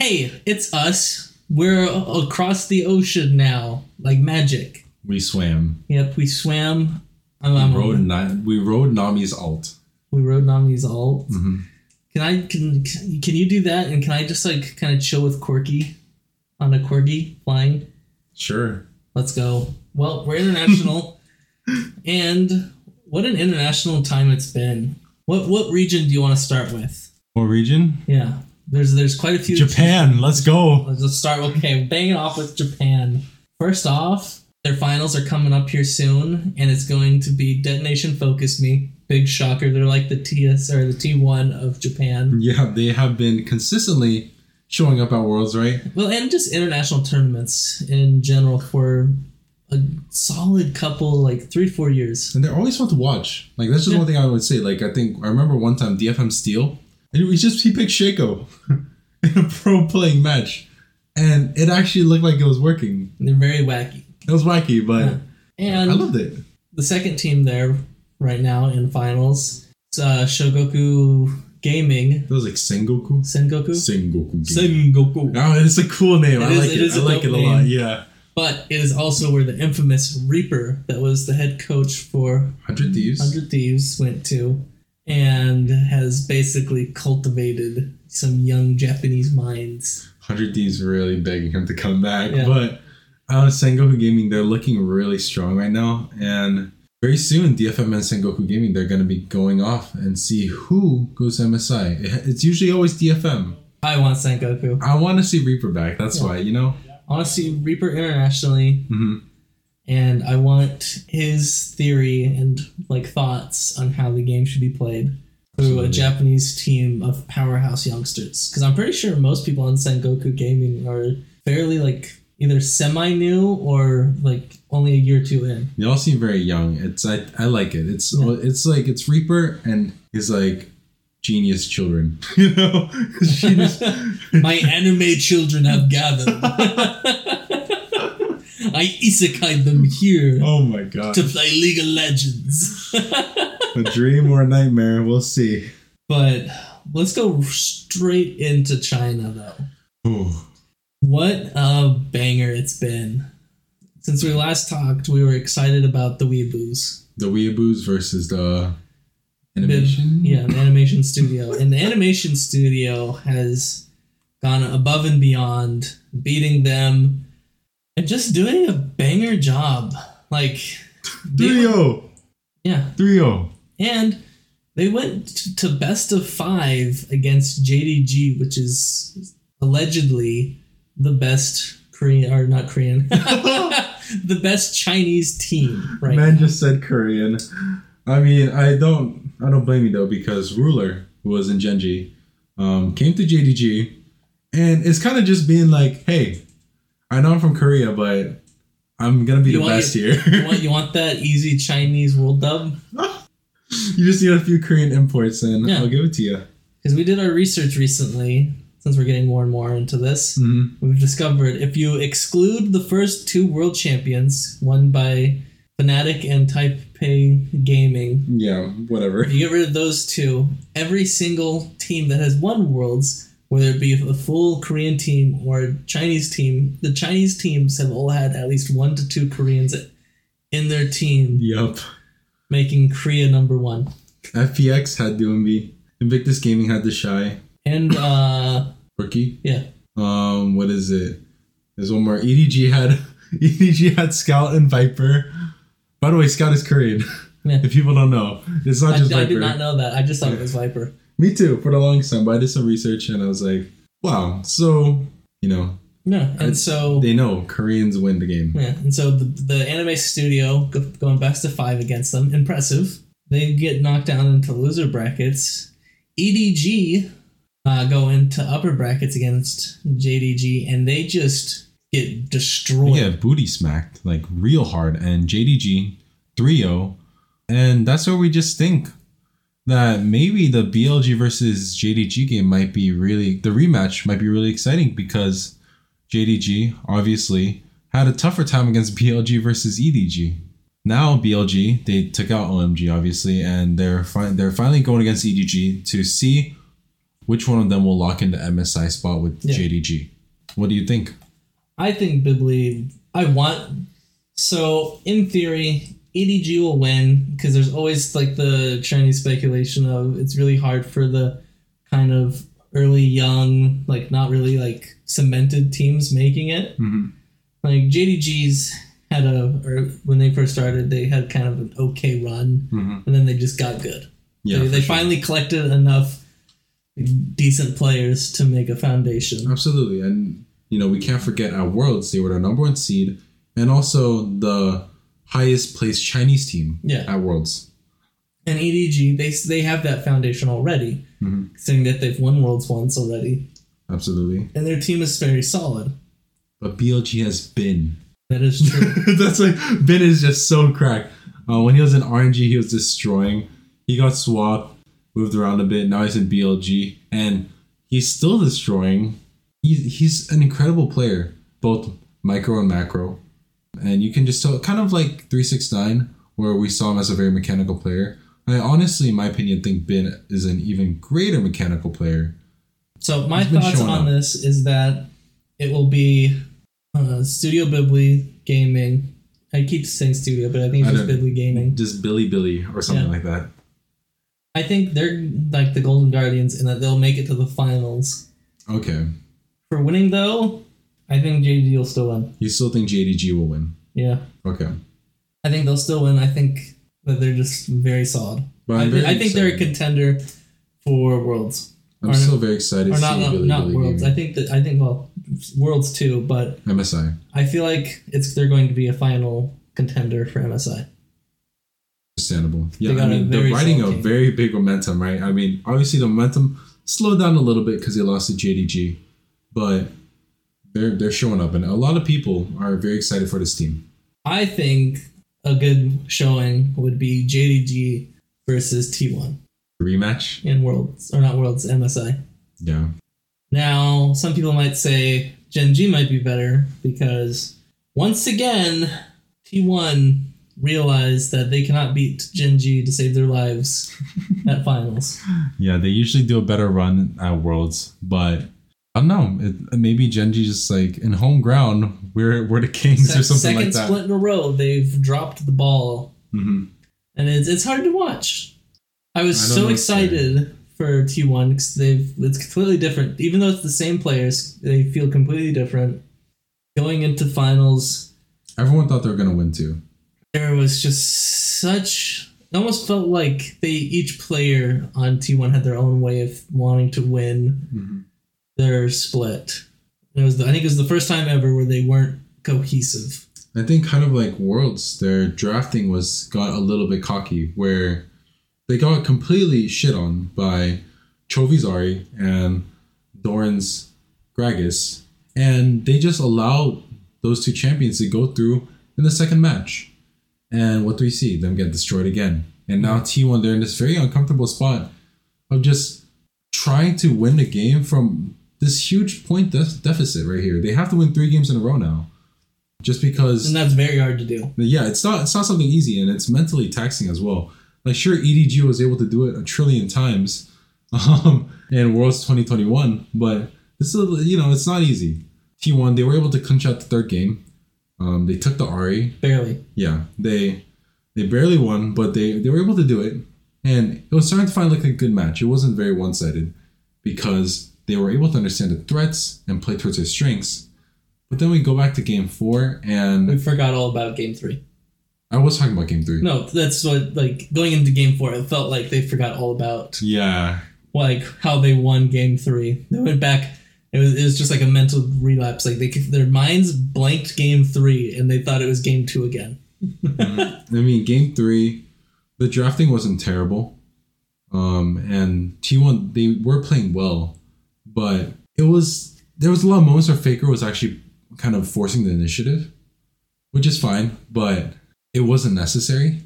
hey, it's us. We're across the ocean now, like magic. We swam. Yep, we swam. I'm, We I'm- rode, Na- we rode Nami's alt. we rode Nami's alt. Mhm. Can I can can you do that? And can I just like kind of chill with Corky on a corgi flying? Sure. Let's go. Well, we're international, and what an international time it's been. What what region do you want to start with? What region? Yeah, there's there's quite a few. Japan. Let's go. Let's just start. Okay, bang it off with Japan. First off, their finals are coming up here soon, and it's going to be Detonation Focus Me. Big shocker. They're like the TS or the T1 of Japan. Yeah, they have been consistently showing up at Worlds, right? Well, and just international tournaments in general for a solid couple, like three, four years. And they're always fun to watch. Like that's just Yeah. one thing I would say. Like I think I remember one time DFM Steal, and we just he picked Shaco in a pro playing match, and it actually looked like it was working. They're very wacky. It was wacky, but Yeah. And I loved it. the second team there right now in finals, it's, uh, Shogoku Gaming, It was like Sengoku. Sengoku. Sengoku. Game. Sengoku. Oh, it's a cool name. It I is- like it it. is I a like it a lot. name. Yeah. But it is also where the infamous Reaper, that was the head coach for Hundred Thieves. 100 Thieves, went to, and has basically cultivated some young Japanese minds. Hundred Thieves really begging him to come back, Yeah. but uh, Sengoku Gaming they're looking really strong right now, and very soon DFM and Sengoku Gaming they're going to be going off and see who goes MSI. It's usually always DFM. I want Sengoku. I want to see Reaper back. That's Yeah. why you know. I want to see Reaper internationally, hmm and I want his theory and like thoughts on how the game should be played through a Japanese team of powerhouse youngsters. Because I'm pretty sure most people on Sengoku Gaming are fairly like either semi new or like only a year or two in. They all seem very young. It's I, I like it. It's Yeah. it's like it's Reaper and his like genius children. You know, genius. My anime children have gathered. I isekai them here oh my god, to play League of Legends. a dream or a nightmare? We'll see. but let's go straight into China though. Ooh. What a banger it's been. Since we last talked, we were excited about the Weeaboos. The Weeaboos versus the animation. Yeah, the animation studio. And the animation studio has gone above and beyond, beating them and just doing a banger job. Like, they- 3 0. yeah. 3 0. And they went to best of five against JDG, which is allegedly the best Korean, or not Korean, the best Chinese team, right? Man now. just said Korean. I mean, I don't I don't blame you though because Ruler, who was in Gen G, um, came to JDG and it's kind of just being like, hey, I know I'm from Korea, but I'm gonna be You the best here. you, want, you want that easy Chinese world dub? you just need a few Korean imports and Yeah. I'll give it to you. Because we did our research recently, since we're getting more and more into this. hmm We've discovered if you exclude the first two world champions, won by Fnatic and Taipei Gaming, Yeah, whatever. If you get rid of those two, every single team that has won Worlds, whether it be a full Korean team or a Chinese team, the Chinese teams have all had at least one to two Koreans in their team, Yup. making Korea number one. FPX had Doinb. Invictus Gaming had the Shy. And uh, Rookie. yeah, Um, what is it? There's one more. EDG had EDG had Scout and Viper. By the way, Scout is Korean. Yeah. if people don't know, it's not I, just I Viper. I did not know that. I just thought it was Viper. Me too. For the longest time, but I did some research and I was like, wow. So you know, Yeah, and so they know Koreans win the game. Yeah, and so the, the anime studio going best of five against them, impressive. They get knocked down into loser brackets. EDG uh, go into upper brackets against JDG, and they just get destroyed. Yeah, booty smacked like real hard, and JDG 3-0, and that's where we just think that maybe the BLG versus JDG game might be really the rematch might be really exciting because JDG obviously had a tougher time against BLG versus EDG. Now BLG they took out OMG obviously, and they're fi- they're finally going against EDG to see which one of them will lock in the MSI spot with Yeah. JDG. What do you think? I think Bibli. I want. So in theory, EDG will win because there's always like the Chinese speculation of it's really hard for the kind of early young, like not really like cemented teams making it. Mhm. Like JDG's had a, or when they first started, they had kind of an okay run, Mhm. and then they just got good. Yeah, they, they sure. finally collected enough decent players to make a foundation. Absolutely. And, you know, we can't forget at Worlds, they were the number one seed and also the highest placed Chinese team Yeah. at Worlds. And EDG, they they have that foundation already, Mhm. saying that they've won worlds once already, Absolutely. and their team is very solid. But BLG has been. That is true. That's like, Bin is just so cracked. Uh, when he was in RNG, he was destroying. He got swapped, moved around a bit. Now he's in BLG, and he's still destroying. He's, he's an incredible player, both micro and macro. And you can just tell, kind of like 369, where we saw him as a very mechanical player. I honestly, in my opinion, think Bin is an even greater mechanical player. so my thoughts on up. this is that it will be uh, Studio Bibli Gaming. I keep saying Studio, but I think I it's just don't- Bibli Gaming. Just Billy Billy or something Yeah. like that. I think they're like the Golden Guardians and that they'll make it to the finals. Okay. For winning though, I think JD will still win. You still think JDG will win? Yeah, Okay. I think they'll still win. I think that they're just very solid. But I, very I think they're a contender for worlds. I'm Or- still very excited or to not see not, Billy not Billy worlds. I think that I think well, worlds too, but MSI. I feel like it's they're going to be a final contender for MSI. Understandable. Yeah, I mean, they're riding a very big momentum, right? I mean, obviously the momentum slowed down a little bit because they lost to JDG, but they're they're showing up, and a lot of people are very excited for this team. I think a good showing would be JDG versus T1 Rematch. in worlds or not worlds MSI. Yeah. Now, some people might say Gen G might be better because once again, T1 realized that they cannot beat Gen G to save their lives at finals. Yeah, they usually do a better run at Worlds, but I don't know. It, maybe Gen G just like in home ground, we're we're the kings or something like that. Second split in a row, they've dropped the ball, hmm and it's it's hard to watch. I was I so excited for T1 because they've it's completely different. Even though it's the same players, they feel completely different. Going into finals, Everyone thought they were gonna win too. there was just such it almost felt like they each player on T1 had their own way of wanting to win Mhm. Their split. It was the, I think it was the first time ever where they weren't cohesive. I think kind of like Worlds, their drafting was got a little bit cocky, where they got completely shit on by Chovy's Ahri and Doran's Gragas, and they just allowed those two champions to go through in the second match. And what do we see? Them get destroyed again. And now mm-hmm. T1, they're in this very uncomfortable spot of just trying to win the game from this huge point de- deficit right here. They have to win three games in a row now. Just because And that's very hard to do. yeah, it's not it's not something easy, and it's mentally taxing as well. Like sure, EDG was able to do it a trillion times um, in Worlds 2021, but this is you know it's not easy. T1 they were able to clinch out the third game. Um, they took the Ahri. Barely. Yeah, they they barely won, but they they were able to do it, and it was starting to find like a good match. It wasn't very one sided because they were able to understand the threats and play towards their strengths. But then we go back to game four, and We forgot all about game three. I was talking about game three. No, that's what like going into game four, it felt like they forgot all about Yeah, like how they won game three. They went back. It was, it was just like a mental relapse. Like they their minds blanked game three and they thought it was game two again. I mean, game three, the drafting wasn't terrible, um, and T one they were playing well, but it was there was a lot of moments where Faker was actually kind of forcing the initiative, which is fine, but it wasn't necessary.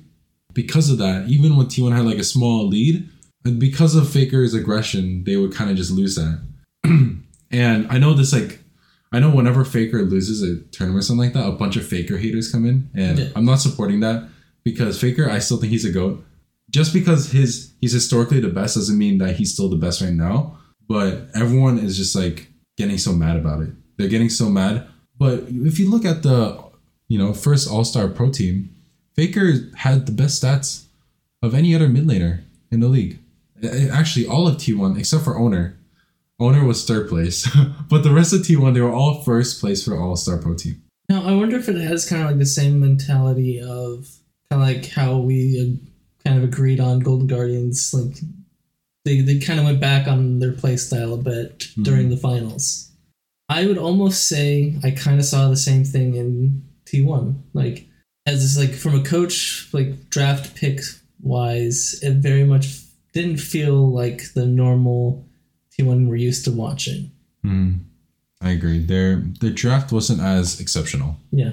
Because of that, even when T one had like a small lead, and because of Faker's aggression, they would kind of just lose that. and I know this like I know whenever Faker loses a tournament or something like that, a bunch of Faker haters come in, and Yeah. I'm not supporting that because Faker, I still think he's a goat. Just because his he's historically the best doesn't mean that he's still the best right now. But everyone is just like getting so mad about it. They're getting so mad. But if you look at the, you know, first All Star Pro team, Faker had the best stats of any other mid laner in the league. Actually, all of T1 except for Oner. Oner was third place, but the rest of T1 they were all first place for All Star Pro team. Now, I wonder if it has kind of like the same mentality of kind of like how we uh, kind of agreed on Golden Guardians. Like they, they kind of went back on their play style a bit during the finals. I would almost say I kind of saw the same thing in T1. Like as this, like from a coach like draft pick wise, it very much didn't feel like the normal T1 we're used to watching. Hmm. I agree. Their their draft wasn't as exceptional. Yeah.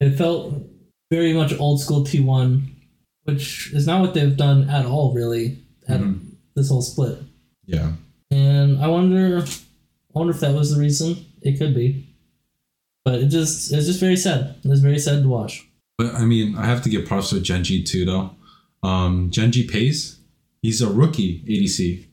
It felt very much old school T1, which is not what they've done at all, really, at Mhm. This whole split. Yeah. And I wonder, I wonder if that was the reason. It could be, but it just it's just very sad. It's very sad to watch. But I mean, I have to give props to Gen G too, though. Um, Genji Peyz, he's a rookie ADC,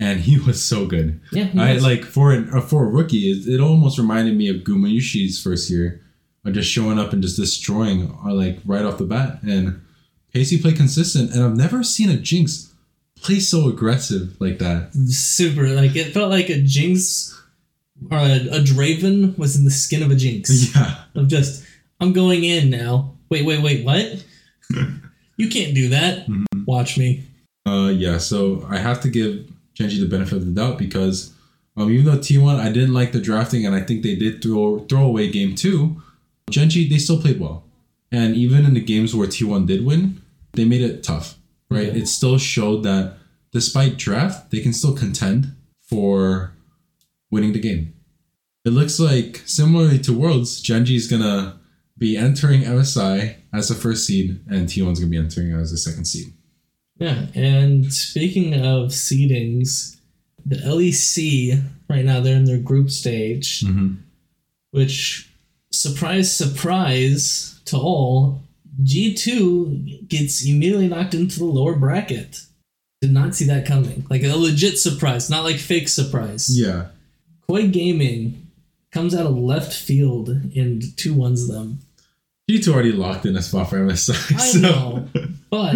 and he was so good. Yeah, he I was. like for an, uh, for a rookie, it, it almost reminded me of Gumayushi's first year, of just showing up and just destroying uh, like right off the bat. And Pacey played consistent, and I've never seen a Jinx play so aggressive like that. super like it felt like a Jinx or a, a Draven was in the skin of a Jinx. Yeah, Of just I'm going in now. Wait, wait, wait, what? you can't do that. Mm-hmm. Watch me. uh, yeah. So I have to give Gen G the benefit of the doubt because um, even though T1 I didn't like the drafting, and I think they did throw throw away game two, Gen G they still played well, and even in the games where T1 did win, they made it tough. Right, Yeah. it still showed that despite draft, they can still contend for winning the game. It looks like similarly to Worlds, Gen G is gonna be entering MSI as a first seed, and T1's gonna be entering as a second seed. Yeah, and speaking of seedings, the LEC right now they're in their group stage, Mm-hmm. which surprise surprise to all, G2 gets immediately knocked into the lower bracket. Did not see that coming. Like a legit surprise, not like fake surprise. Yeah. Koi Gaming comes out of left field and two ones them. G2 already locked in a spot for MSI. I so- know, but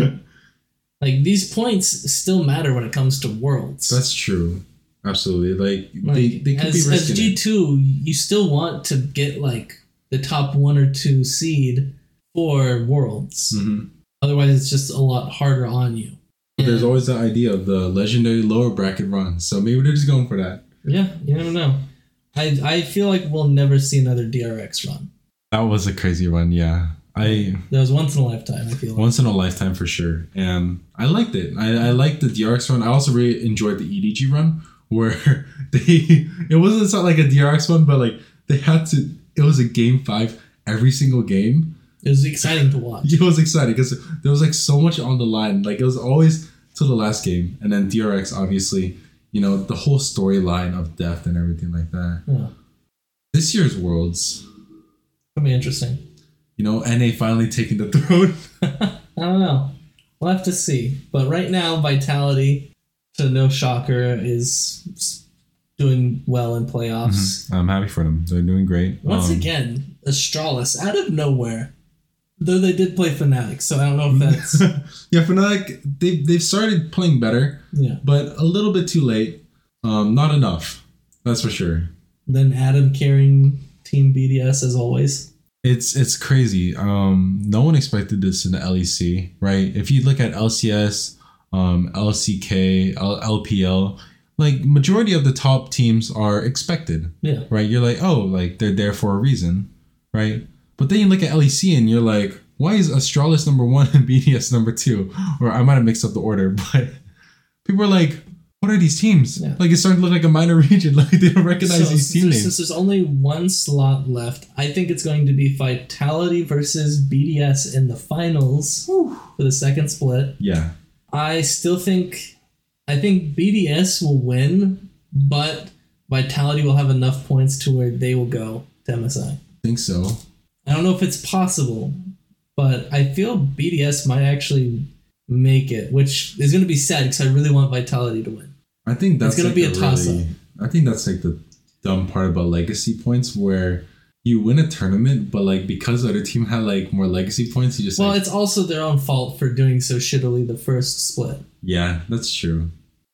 like these points still matter when it comes to worlds. That's true. Absolutely. Like, Like, they, they could as, be as risking G it. two, you still want to get like the top one or two seed for worlds. Mhm. Otherwise, it's just a lot harder on you. But There's always the idea of the legendary lower bracket run. So maybe they're just going for that. yeah, you never know. I I feel like we'll never see another DRX run. That was a crazy run, yeah. I That was once in a lifetime. I feel like. once in a lifetime for sure. And I liked it. I, I liked the DRX run. I also really enjoyed the EDG run where they it wasn't like a DRX one, but like they had to it was a game five every single game. It was exciting to watch. It was exciting because there was like so much on the line. Like it was always to the last game, and then DRX obviously, you know, the whole storyline of death and everything like that. Yeah, This year's Worlds, it'll be interesting. you know, NA finally taking the throne. I don't know. We'll have to see. But right now, Vitality, to no shocker, is doing well in playoffs. I'm happy for them. They're doing great. Once Um, again, Astralis out of nowhere. Though they did play Fnatic, so I don't know if that's yeah, Fnatic they they've started playing better, yeah. but a little bit too late. Um, not enough. That's for sure. Then Adam carrying Team BDS as always. It's it's crazy. Um, no one expected this in the LEC, right? If you look at LCS, um, LCK, L- LPL, like majority of the top teams are expected, Yeah, right? You're like, oh, like they're there for a reason, right? But then you look at LEC and you're like, why is Astralis number one and BDS number two? Or I might have mixed up the order, but people are like, what are these teams? Yeah. Like it's starting to look like a minor region. Like they don't recognize so these team since, names. since there's only one slot left, I think it's going to be Vitality versus BDS in the finals for the second split. yeah. I still think I think BDS will win, but Vitality will have enough points to where they will go to MSI. think so. I don't know if it's possible, but I feel BDS might actually make it, which is going to be sad because I really want Vitality to win. I think that's gonna like be a toss-up. really- I think that's like the dumb part about legacy points where you win a tournament, but like because the other team had like more legacy points, you just Well, like, it's also their own fault for doing so shittily the first split. yeah, that's true.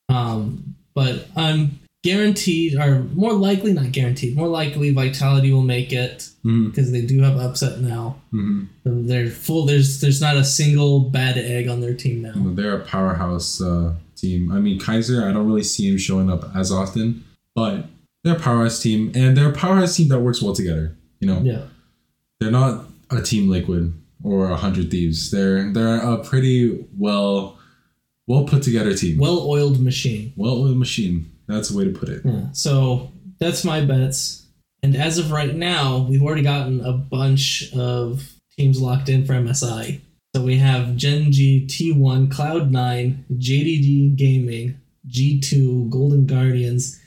Um, but I'm guaranteed, or more likely, not guaranteed, more likely Vitality will make it because they do have upset now. hmm They're full. There's there's not a single bad egg on their team now. They're a powerhouse uh, team. I mean, Kaiser, I don't really see him showing up as often, but they're a powerhouse team, and they're a powerhouse team that works well together. You know, Yeah. they're not a team liquid or a hundred thieves. They're they're a pretty well well put together team. Well oiled machine. well oiled machine. That's the way to put it. Yeah. So that's my bets. And as of right now, we've already gotten a bunch of teams locked in for MSI. So we have Gen G, T1, Cloud9, JDG Gaming, G2, Golden Guardians,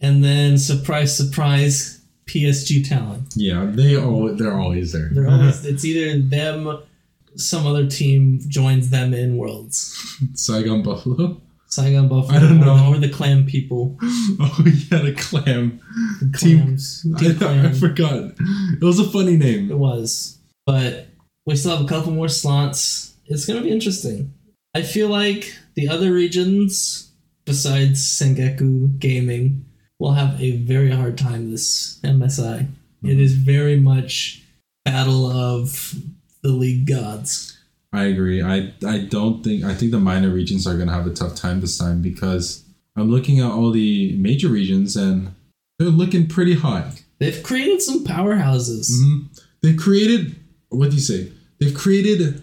and then surprise, surprise, PSG Talent. Yeah, they all they're always there. They're always, it's either them, some other team joins them in Worlds. Saigon Buffalo. Saigon Buffalo, I don't or the- know. or the Clam people. Oh yeah, the clam. The Clams. I, Team I Clam. forgot. It was a funny name. It was. But we still have a couple more slots. It's going to be interesting. I feel like the other regions, besides Sengoku Gaming, will have a very hard time this MSI. It mm-hmm. is very much battle of the league gods. I agree. I I don't think I think the minor regions are gonna have a tough time this time because I'm looking at all the major regions and they're looking pretty hot. They've created some powerhouses. hmm They've created what do you say? They've created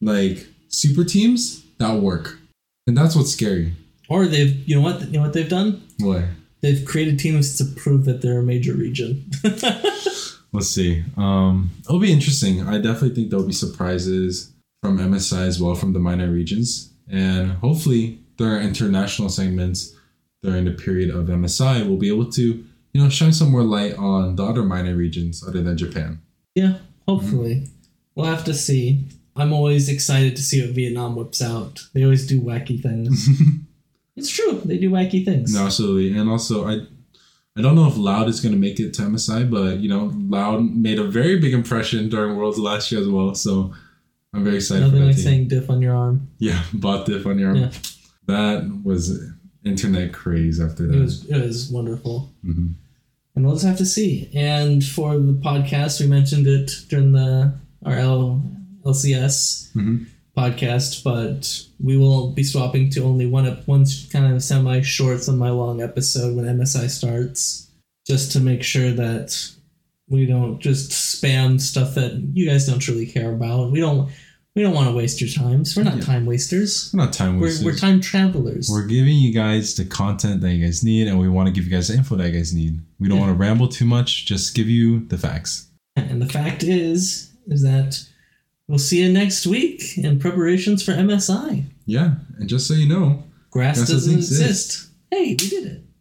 like super teams that work, and that's what's scary. Or they've, you know what, you know what they've done? What? They've created teams to prove that they're a major region. Let's see. Um, it'll be interesting. I definitely think there'll be surprises from MSI as well from the minor regions, and hopefully there are international segments during the period of MSI. We'll be able to, you know, shine some more light on the other minor regions other than Japan. Yeah, hopefully. Mm-hmm. We'll have to see. I'm always excited to see what Vietnam whips out. They always do wacky things. it's true, they do wacky things. No, absolutely, and also I. I don't know if Loud is going to make it to MSI, but you know, Loud made a very big impression during Worlds last year as well. So I'm very excited Nothing like team. saying diff on your arm. Yeah, bought diff on your arm. Yeah. That was internet craze after It that. was it was wonderful. Mhm. And we'll just have to see. And for the podcast, we mentioned it during the our L, LCS Mhm. podcast, but we will be swapping to only one ep- one kind of semi short, semi long episode when MSI starts, just to make sure that we don't just spam stuff that you guys don't truly care about. We don't we don't want to waste your times. We're not Yeah. time wasters. We're not time We're, wasters. we're time travelers. We're giving you guys the content that you guys need, and we want to give you guys the info that you guys need. We don't Yeah. want to ramble too much. Just give you the facts. And the fact is, is that we'll see you next week in preparations for MSI. Yeah, and just so you know, Grass Grass doesn't doesn't exist. Hey, we did it.